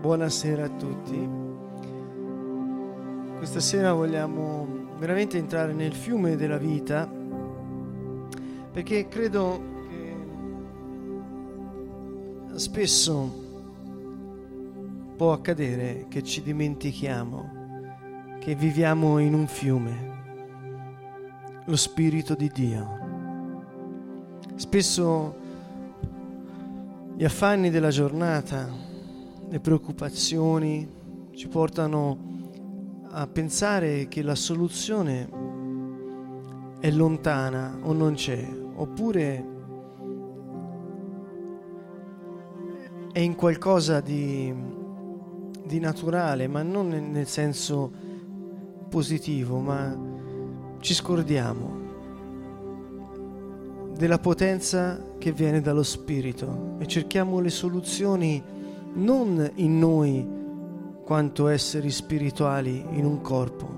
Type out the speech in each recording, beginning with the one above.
Buonasera a tutti. Questa sera vogliamo veramente entrare nel fiume della vita perché credo che spesso può accadere che ci dimentichiamo che viviamo in un fiume, lo Spirito di Dio. Spesso gli affanni della giornata, le preoccupazioni ci portano a pensare che la soluzione è lontana o non c'è, oppure è in qualcosa di, di naturale, ma non nel senso positivo, ma ci scordiamo della potenza che viene dallo Spirito e cerchiamo le soluzioni non in noi quanto esseri spirituali in un corpo,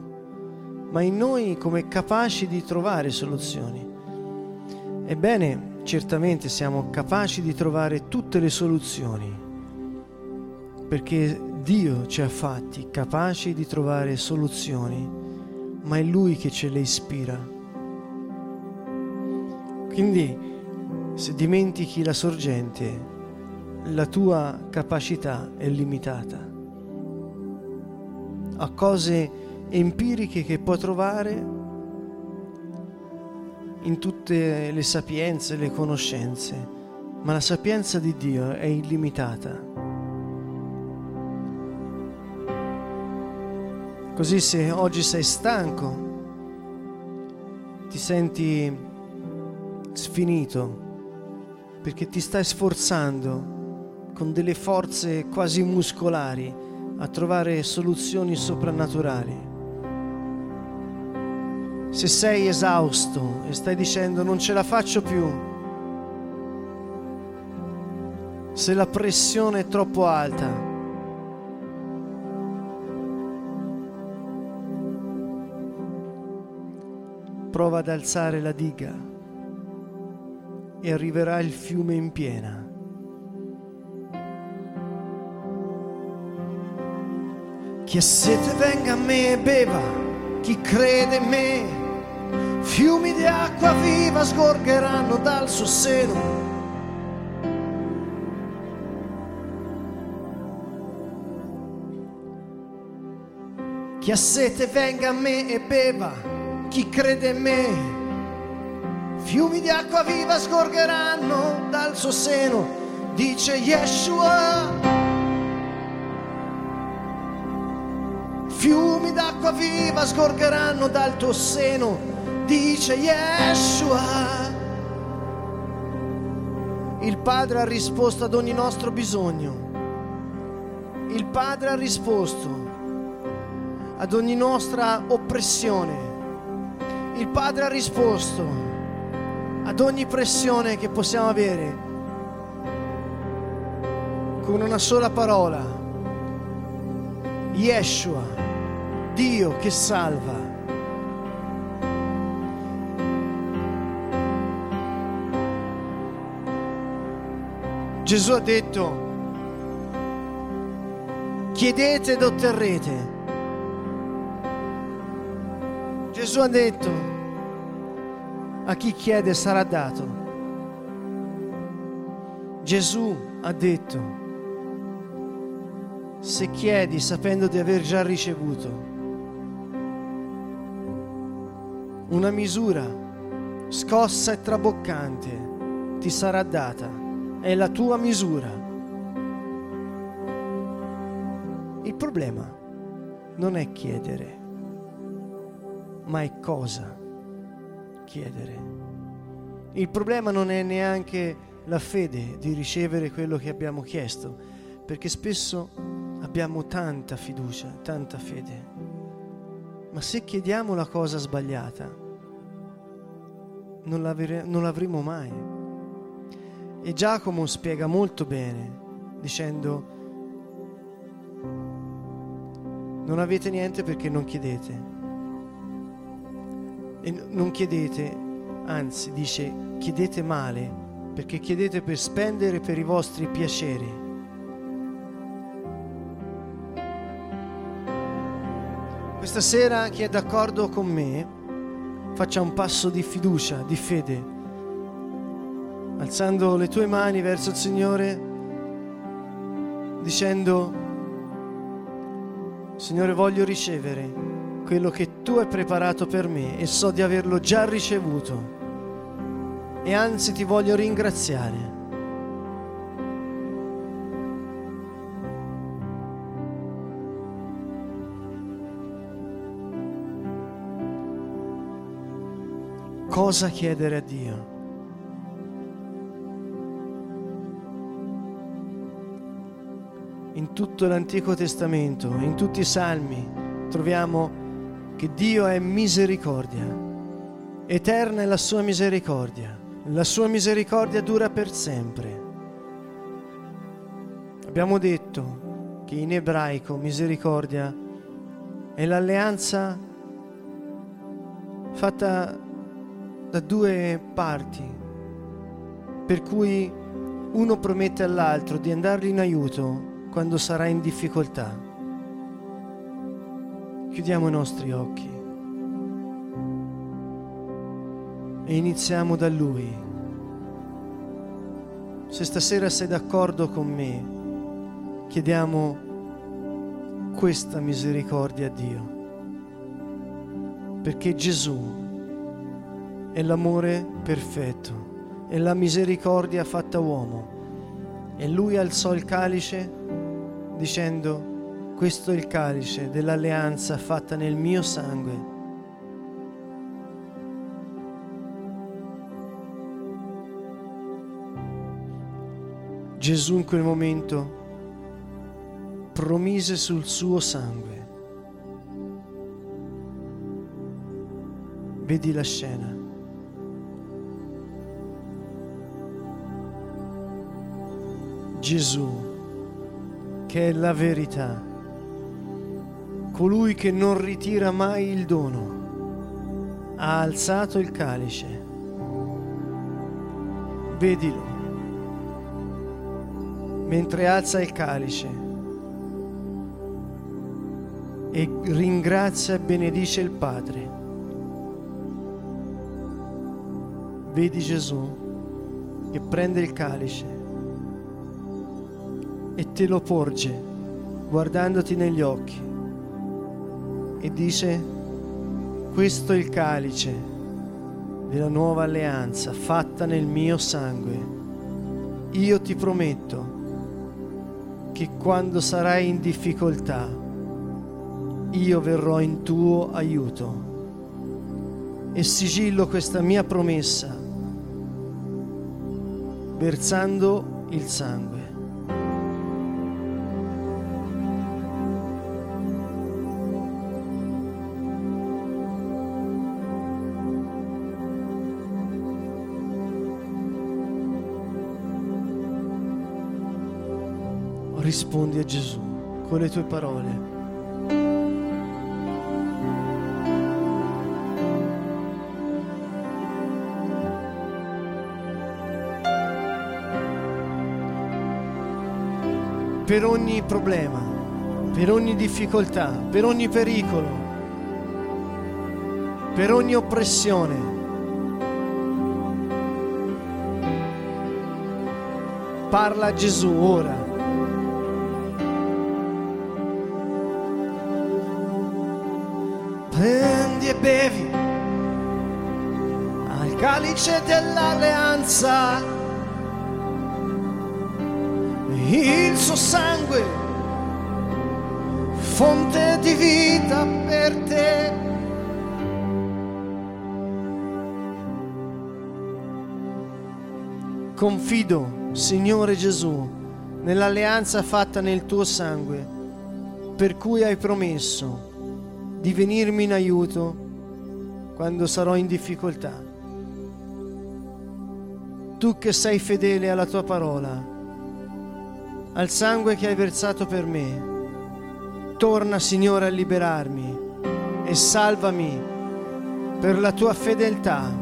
ma in noi come capaci di trovare soluzioni. Ebbene, certamente siamo capaci di trovare tutte le soluzioni, perché Dio ci ha fatti capaci di trovare soluzioni, ma è Lui che ce le ispira. Quindi, se dimentichi la sorgente, la tua capacità è limitata a cose empiriche che puoi trovare in tutte le sapienze, le conoscenze, ma la sapienza di Dio è illimitata. Così se oggi sei stanco, ti senti sfinito perché ti stai sforzando con delle forze quasi muscolari a trovare soluzioni soprannaturali. Se sei esausto e stai dicendo non ce la faccio più, se la pressione è troppo alta, prova ad alzare la diga e arriverà il fiume in piena. Chi ha sete venga a me e beva, chi crede in me, fiumi di acqua viva sgorgeranno dal suo seno. Chi ha sete venga a me e beva, chi crede in me, fiumi di acqua viva sgorgeranno dal suo seno, dice Yeshua. D'acqua viva sgorgeranno dal tuo seno, dice Yeshua. Il Padre ha risposto ad ogni nostro bisogno. Il Padre ha risposto ad ogni nostra oppressione. Il Padre ha risposto ad ogni pressione che possiamo avere con una sola parola. Yeshua. Dio che salva. Gesù ha detto, chiedete ed otterrete. Gesù ha detto, a chi chiede sarà dato. Gesù ha detto, se chiedi sapendo di aver già ricevuto, una misura scossa e traboccante ti sarà data, è la tua misura. Il problema non è chiedere, ma è cosa chiedere. Il problema non è neanche la fede di ricevere quello che abbiamo chiesto, perché spesso abbiamo tanta fiducia, tanta fede. Ma se chiediamo la cosa sbagliata, non, l'avre- non l'avremo mai. E Giacomo spiega molto bene dicendo non avete niente perché non chiedete. E non chiedete, anzi dice chiedete male perché chiedete per spendere per i vostri piaceri. Questa sera chi è d'accordo con me faccia un passo di fiducia, di fede, alzando le tue mani verso il Signore, dicendo, Signore voglio ricevere quello che tu hai preparato per me e so di averlo già ricevuto e anzi ti voglio ringraziare. Cosa chiedere a Dio? In tutto l'Antico Testamento, in tutti i Salmi, troviamo che Dio è misericordia. Eterna è la sua misericordia. La sua misericordia dura per sempre. Abbiamo detto che in ebraico misericordia è l'alleanza fatta da due parti, per cui uno promette all'altro di andargli in aiuto quando sarà in difficoltà. Chiudiamo i nostri occhi e iniziamo da Lui. Se stasera sei d'accordo con me, chiediamo questa misericordia a Dio, perché Gesù è l'amore perfetto, è la misericordia fatta uomo. E lui alzò il calice dicendo, questo è il calice dell'alleanza fatta nel mio sangue. Gesù in quel momento promise sul suo sangue. Vedi la scena. Gesù, che è la verità, colui che non ritira mai il dono, ha alzato il calice. Vedilo, mentre alza il calice e ringrazia e benedice il Padre. Vedi Gesù che prende il calice e te lo porge guardandoti negli occhi e dice questo è il calice della nuova alleanza fatta nel mio sangue. Io ti prometto che quando sarai in difficoltà io verrò in tuo aiuto e sigillo questa mia promessa versando il sangue. Rispondi a Gesù con le tue parole. Per ogni problema, per ogni difficoltà, per ogni pericolo, per ogni oppressione. Parla a Gesù ora. Bevi al calice dell'alleanza. Il suo sangue, fonte di vita per te. Confido, Signore Gesù, nell'alleanza fatta nel tuo sangue, per cui hai promesso di venirmi in aiuto quando sarò in difficoltà. Tu che sei fedele alla tua parola, al sangue che hai versato per me, torna Signore a liberarmi e salvami per la tua fedeltà.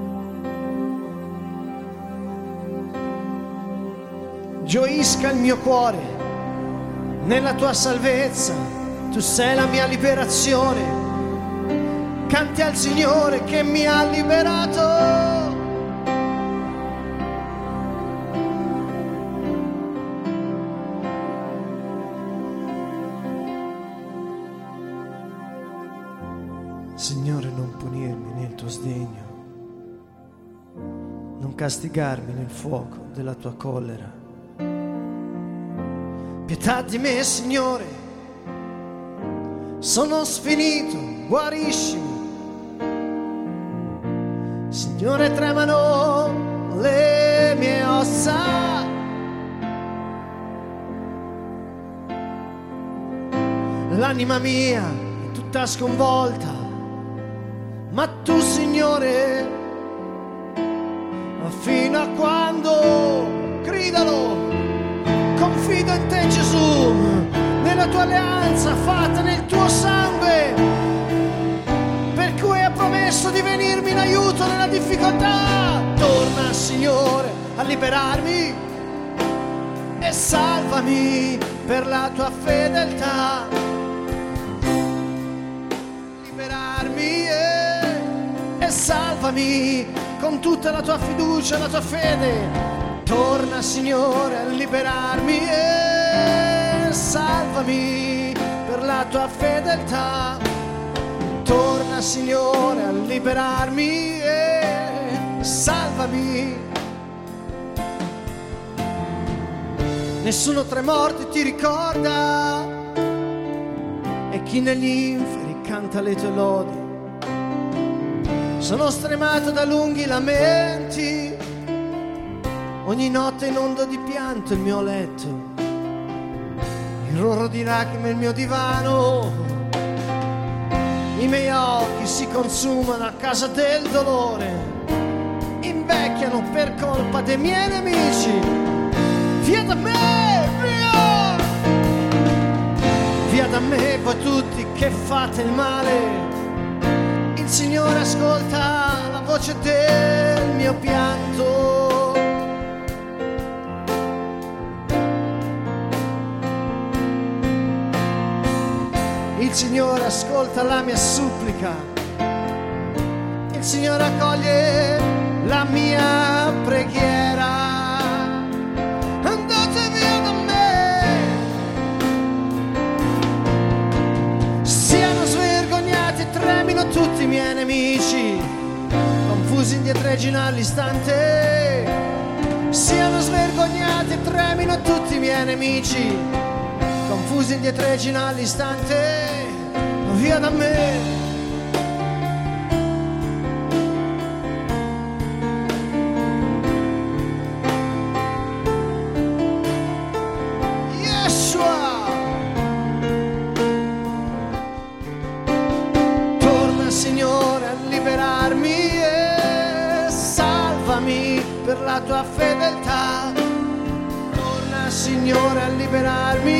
Gioisca il mio cuore nella tua salvezza, tu sei la mia liberazione canti al Signore che mi ha liberato. Signore, non punirmi nel tuo sdegno, non castigarmi nel fuoco della tua collera. Pietà di me, Signore, sono sfinito, guariscimi. Signore, tremano le mie ossa. L'anima mia è tutta sconvolta ma tu Signore, fino a quando, gridalo, confido in te Gesù, nella tua alleanza fatta nel tuo sangue, promesso di venirmi in aiuto nella difficoltà. Torna Signore a liberarmi e salvami per la tua fedeltà. Liberarmi e salvami con tutta la tua fiducia, la tua fede. Torna Signore a liberarmi e salvami per la tua fedeltà. Signore a liberarmi e salvami. Nessuno tra i morti ti ricorda e chi negli inferi canta le tue lodi sono stremato da lunghi lamenti, ogni notte inondo di pianto il mio letto, il roro di lacrime il mio divano, i miei occhi si consumano a casa del dolore, invecchiano per colpa dei miei nemici, via da me, via! Via da me voi tutti che fate il male Signore ascolta la voce del mio pianto. Il Signore ascolta la mia supplica. Il Signore accoglie la mia preghiera. tutti i miei nemici, confusi indietreggino all'istante, siano svergognati e tremino tutti i miei nemici, confusi indietreggino all'istante, via da me. per la tua fedeltà. Torna Signore a liberarmi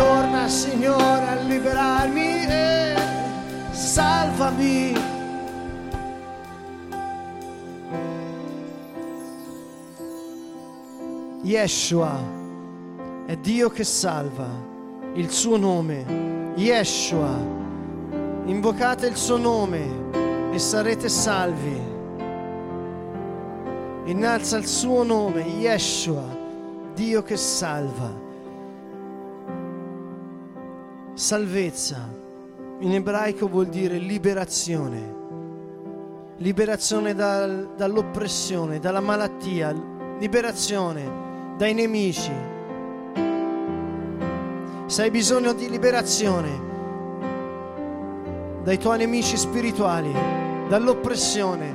Torna Signore a liberarmi e salvami. Yeshua è Dio che salva, il suo nome, Yeshua. Invocate il suo nome e sarete salvi innalza il suo nome, Yeshua, Dio che salva. Salvezza in ebraico vuol dire liberazione, liberazione dal, dall'oppressione, dalla malattia, liberazione dai nemici. Se hai bisogno di liberazione dai tuoi nemici spirituali, dall'oppressione,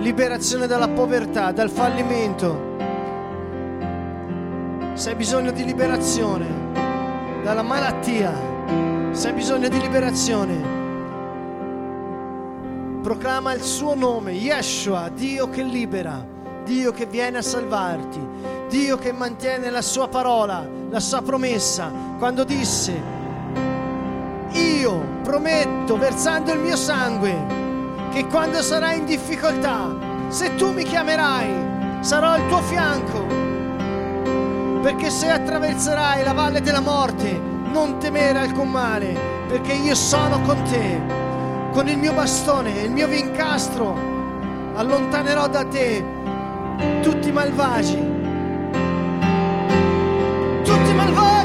liberazione dalla povertà, dal fallimento. Se hai bisogno di liberazione dalla malattia, se hai bisogno di liberazione proclama il suo nome, Yeshua, Dio che libera, Dio che viene a salvarti, Dio che mantiene la sua parola, la sua promessa, quando disse, io prometto versando il mio sangue che quando sarai in difficoltà, se tu mi chiamerai, sarò al tuo fianco, perché se attraverserai la valle della morte, non temere alcun male, perché io sono con te con il mio bastone e il mio vincastro allontanerò da te tutti i malvagi. Tutti i malvagi!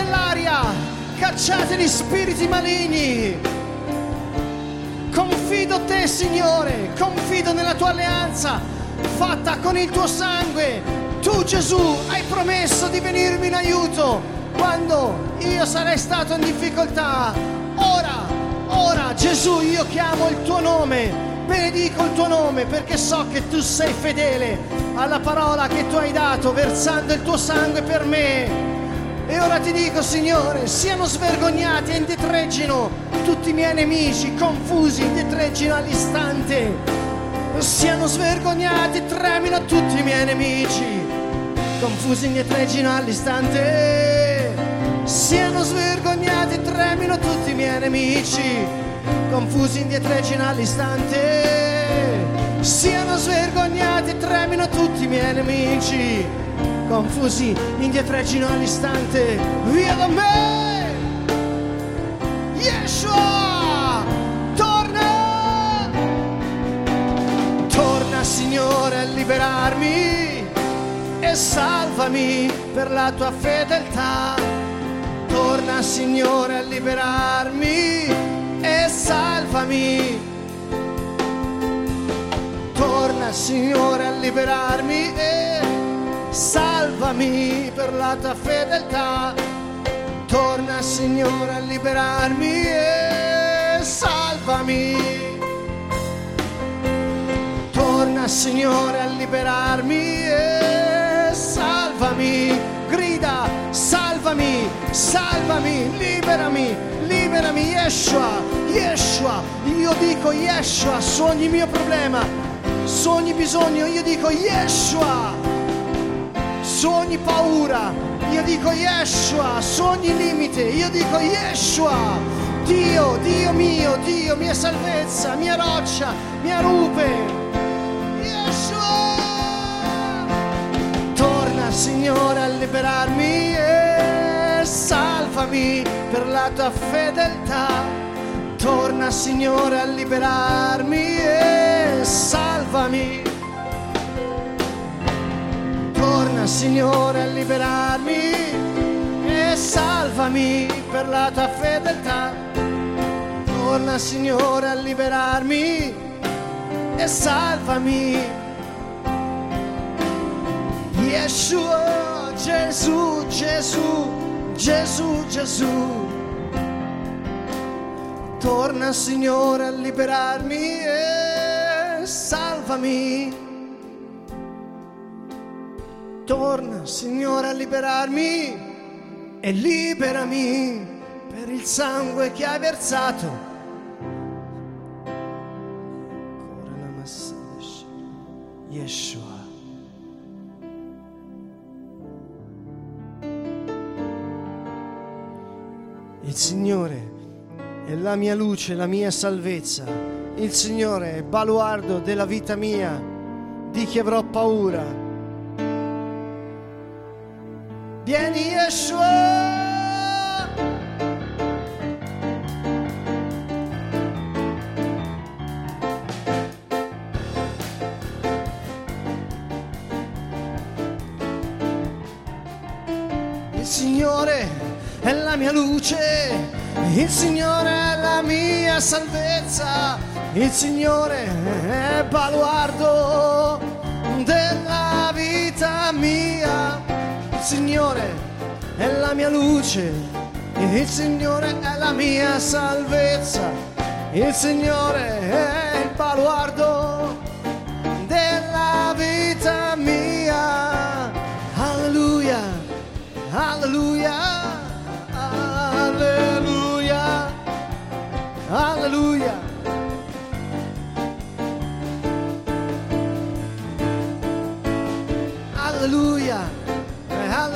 Percuotete l'aria, cacciate gli spiriti maligni. Confido te, Signore, confido nella tua alleanza fatta con il tuo sangue. Tu, Gesù, hai promesso di venirmi in aiuto quando io sarei stato in difficoltà. Ora, ora, Gesù, io chiamo il tuo nome, benedico il tuo nome perché so che tu sei fedele alla parola che tu hai dato versando il tuo sangue per me. E ora ti dico, Signore, siano svergognati e indietreggino tutti i miei nemici, confusi, indietreggino all'istante. Siano svergognati, tremino tutti i miei nemici, confusi, indietreggino all'istante. Siano svergognati, tremino tutti i miei nemici, confusi, indietreggino all'istante. Siano svergognati, tremino tutti i miei nemici confusi indietreggino all'istante, via da me! Yeshua, torna! Torna Signore a liberarmi e salvami per la tua fedeltà. Torna Signore a liberarmi e salvami. Torna Signore a liberarmi e salvami per la tua fedeltà. Torna Signore a liberarmi e salvami. Torna Signore a liberarmi e salvami. Grida, salvami, salvami, liberami, liberami, Yeshua, Yeshua. Io dico Yeshua, su ogni mio problema, su ogni bisogno, io dico Yeshua su ogni paura. Io dico Yeshua, su ogni limite. Io dico Yeshua, Dio, Dio mio, Dio, mia salvezza, mia roccia, mia rupe. Yeshua! Torna Signore a liberarmi e salvami per la tua fedeltà. Torna Signore a liberarmi e salvami Torna Signore a liberarmi e salvami per la tua fedeltà. Torna Signore a liberarmi e salvami. Yeshua, Gesù, Gesù, Gesù, Gesù. Torna Signore a liberarmi e salvami. Torna, Signore, a liberarmi e liberami per il sangue che hai versato. Yeshua. Il Signore è la mia luce, la mia salvezza. Il Signore è baluardo della vita mia. Di chi avrò paura? Vieni Yeshua. Il Signore è la mia luce, il Signore è la mia salvezza, il Signore è baluardo Signore è la mia luce, Il Signore è la mia salvezza, il Signore è il baluardo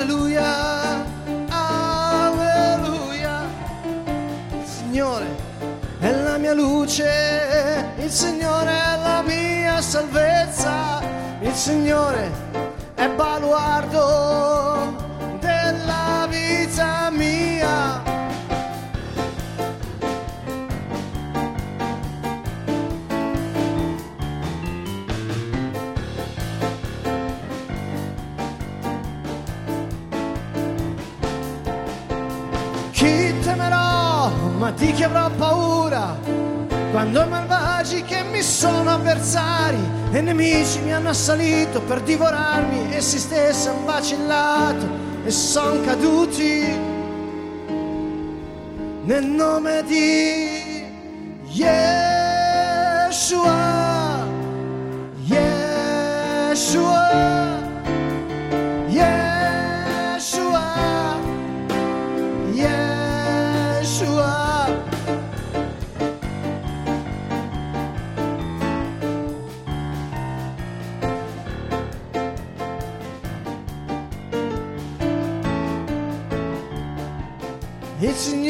alleluia, alleluia. Il Signore è la mia luce, il Signore è la mia salvezza, il Signore è baluardo Chi temerò, ma di chi avrò paura? Quando i malvagi che mi sono avversari e nemici mi hanno assalito per divorarmi, essi stessi hanno vacillato e son caduti nel nome di Yeshua, Yeshua,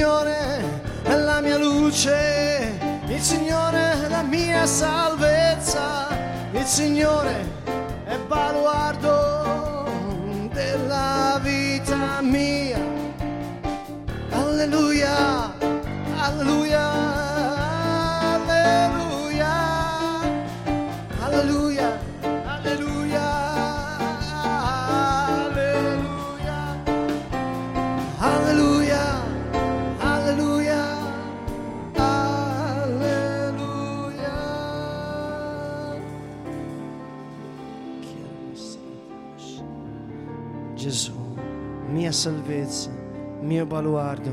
Signore è la mia luce, il Signore è la mia salvezza, il Signore è baluardo della vita mia. Alleluia, alleluia, salvezza, mio baluardo.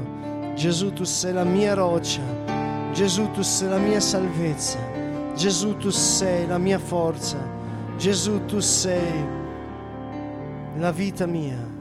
Gesù, tu sei la mia roccia. Gesù, tu sei la mia salvezza. Gesù, tu sei la mia forza. Gesù, tu sei la vita mia.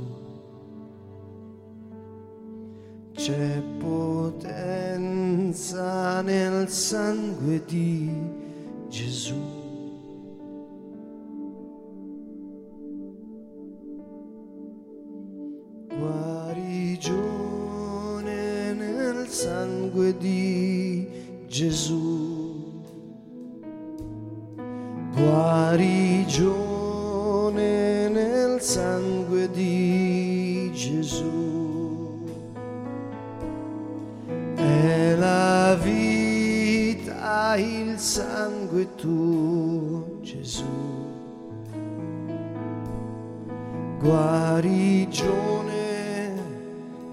C'è potenza nel sangue di Gesù. Il sangue tuo, Gesù. Guarigione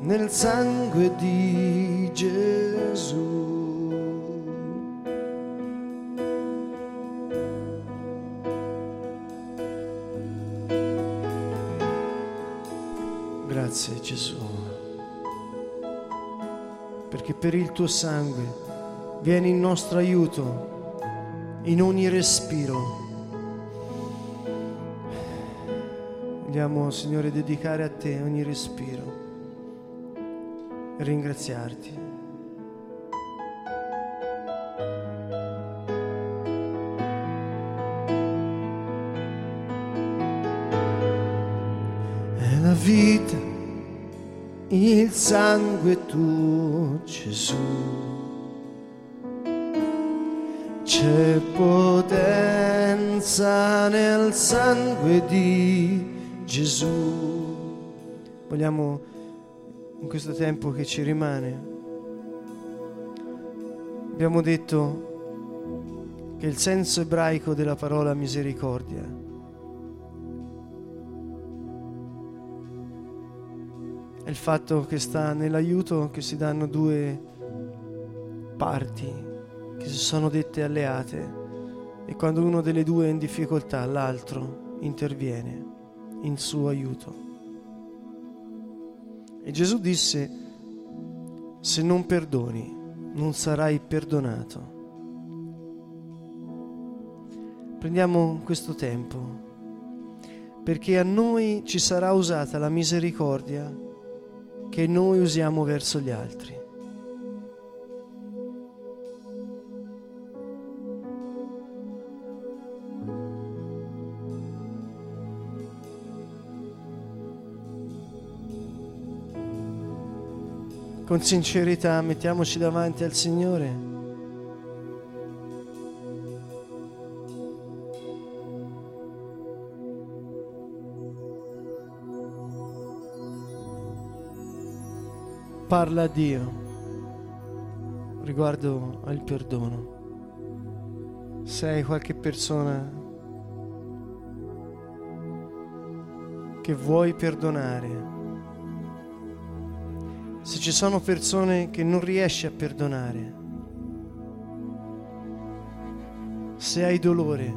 nel sangue di Gesù. Grazie Gesù, perché per il tuo sangue vieni in nostro aiuto in ogni respiro. Vogliamo, Signore, dedicare a te ogni respiro e ringraziarti. La vita, il sangue tuo, Gesù c'è potenza nel sangue di Gesù. Vogliamo in questo tempo che ci rimane, abbiamo detto che il senso ebraico della parola misericordia è il fatto che sta nell'aiuto che si danno due parti che si sono dette alleate e quando uno delle due è in difficoltà l'altro interviene in suo aiuto. E Gesù disse, se non perdoni non sarai perdonato. Prendiamo questo tempo perché a noi ci sarà usata la misericordia che noi usiamo verso gli altri. Con sincerità mettiamoci davanti al Signore. Parla a Dio riguardo al perdono. Se hai qualche persona che vuoi perdonare, se ci sono persone che non riesci a perdonare, se hai dolore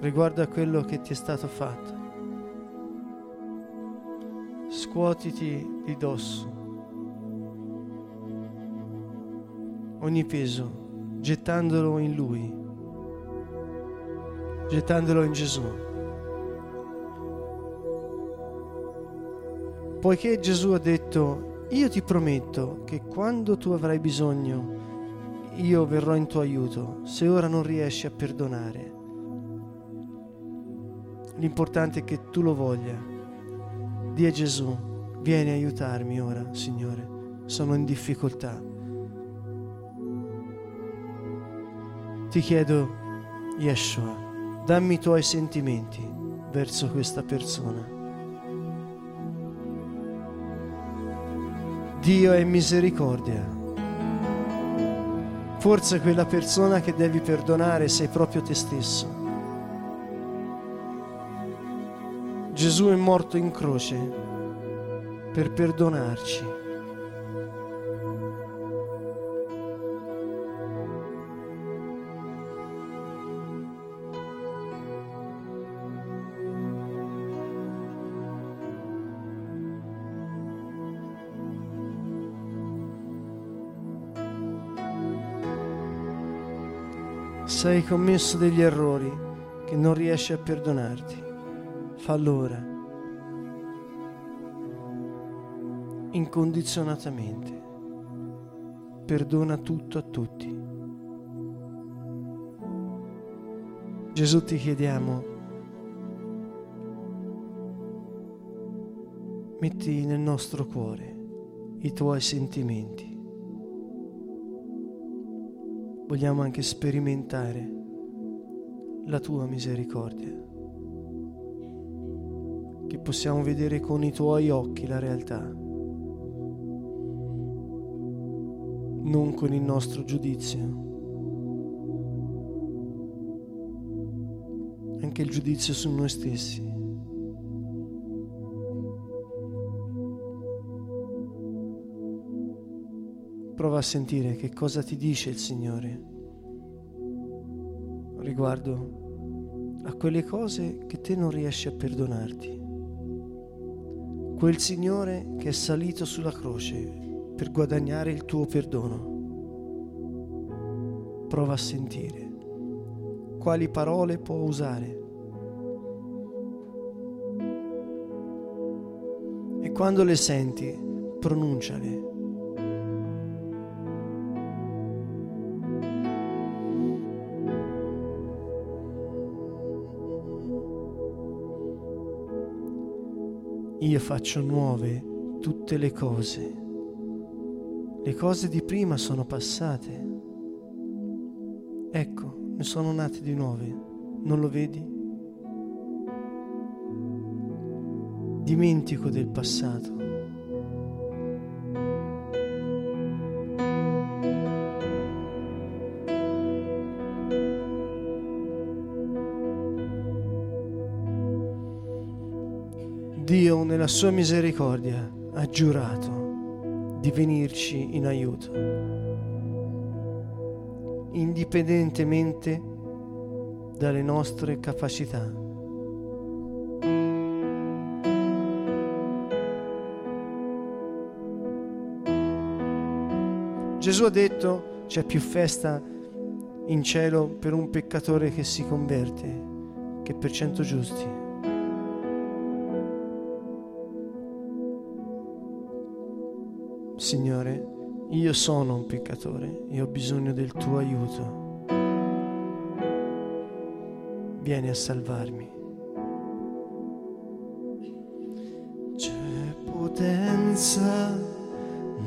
riguardo a quello che ti è stato fatto, scuotiti di dosso ogni peso, gettandolo in Lui, gettandolo in Gesù. Poiché Gesù ha detto, io ti prometto che quando tu avrai bisogno, io verrò in tuo aiuto, se ora non riesci a perdonare. L'importante è che tu lo voglia. Dì a Gesù, vieni a aiutarmi ora, Signore, sono in difficoltà. Ti chiedo, Yeshua, dammi i tuoi sentimenti verso questa persona. Dio è misericordia. Forse quella persona che devi perdonare sei proprio te stesso. Gesù è morto in croce per perdonarci. Se hai commesso degli errori che non riesci a perdonarti, fallo ora, incondizionatamente. Perdona tutto a tutti. Gesù ti chiediamo, metti nel nostro cuore i tuoi sentimenti vogliamo anche sperimentare la tua misericordia, che possiamo vedere con i tuoi occhi la realtà, non con il nostro giudizio. Anche il giudizio su noi stessi. Prova a sentire che cosa ti dice il Signore riguardo a quelle cose che te non riesci a perdonarti. Quel Signore che è salito sulla croce per guadagnare il tuo perdono. Prova a sentire quali parole può usare. E quando le senti, pronunciale io faccio nuove tutte le cose. Le cose di prima sono passate. Ecco, ne sono nate di nuove. Non lo vedi? Dimentico del passato. Dio nella sua misericordia ha giurato di venirci in aiuto, indipendentemente dalle nostre capacità. Gesù ha detto c'è più festa in cielo per un peccatore che si converte che per cento giusti. Signore, io sono un peccatore e ho bisogno del tuo aiuto. Vieni a salvarmi. C'è potenza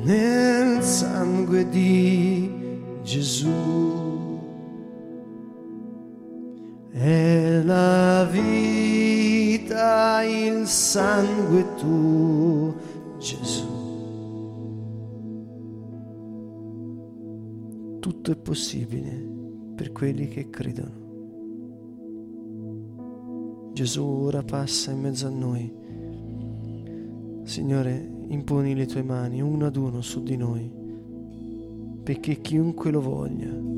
nel sangue di Gesù. È la vita, il sangue tuo, Gesù. Tutto è possibile per quelli che credono. Gesù ora passa in mezzo a noi. Signore, imponi le tue mani uno ad uno su di noi, perché chiunque lo voglia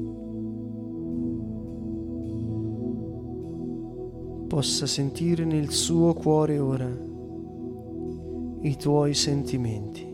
possa sentire nel suo cuore ora i tuoi sentimenti.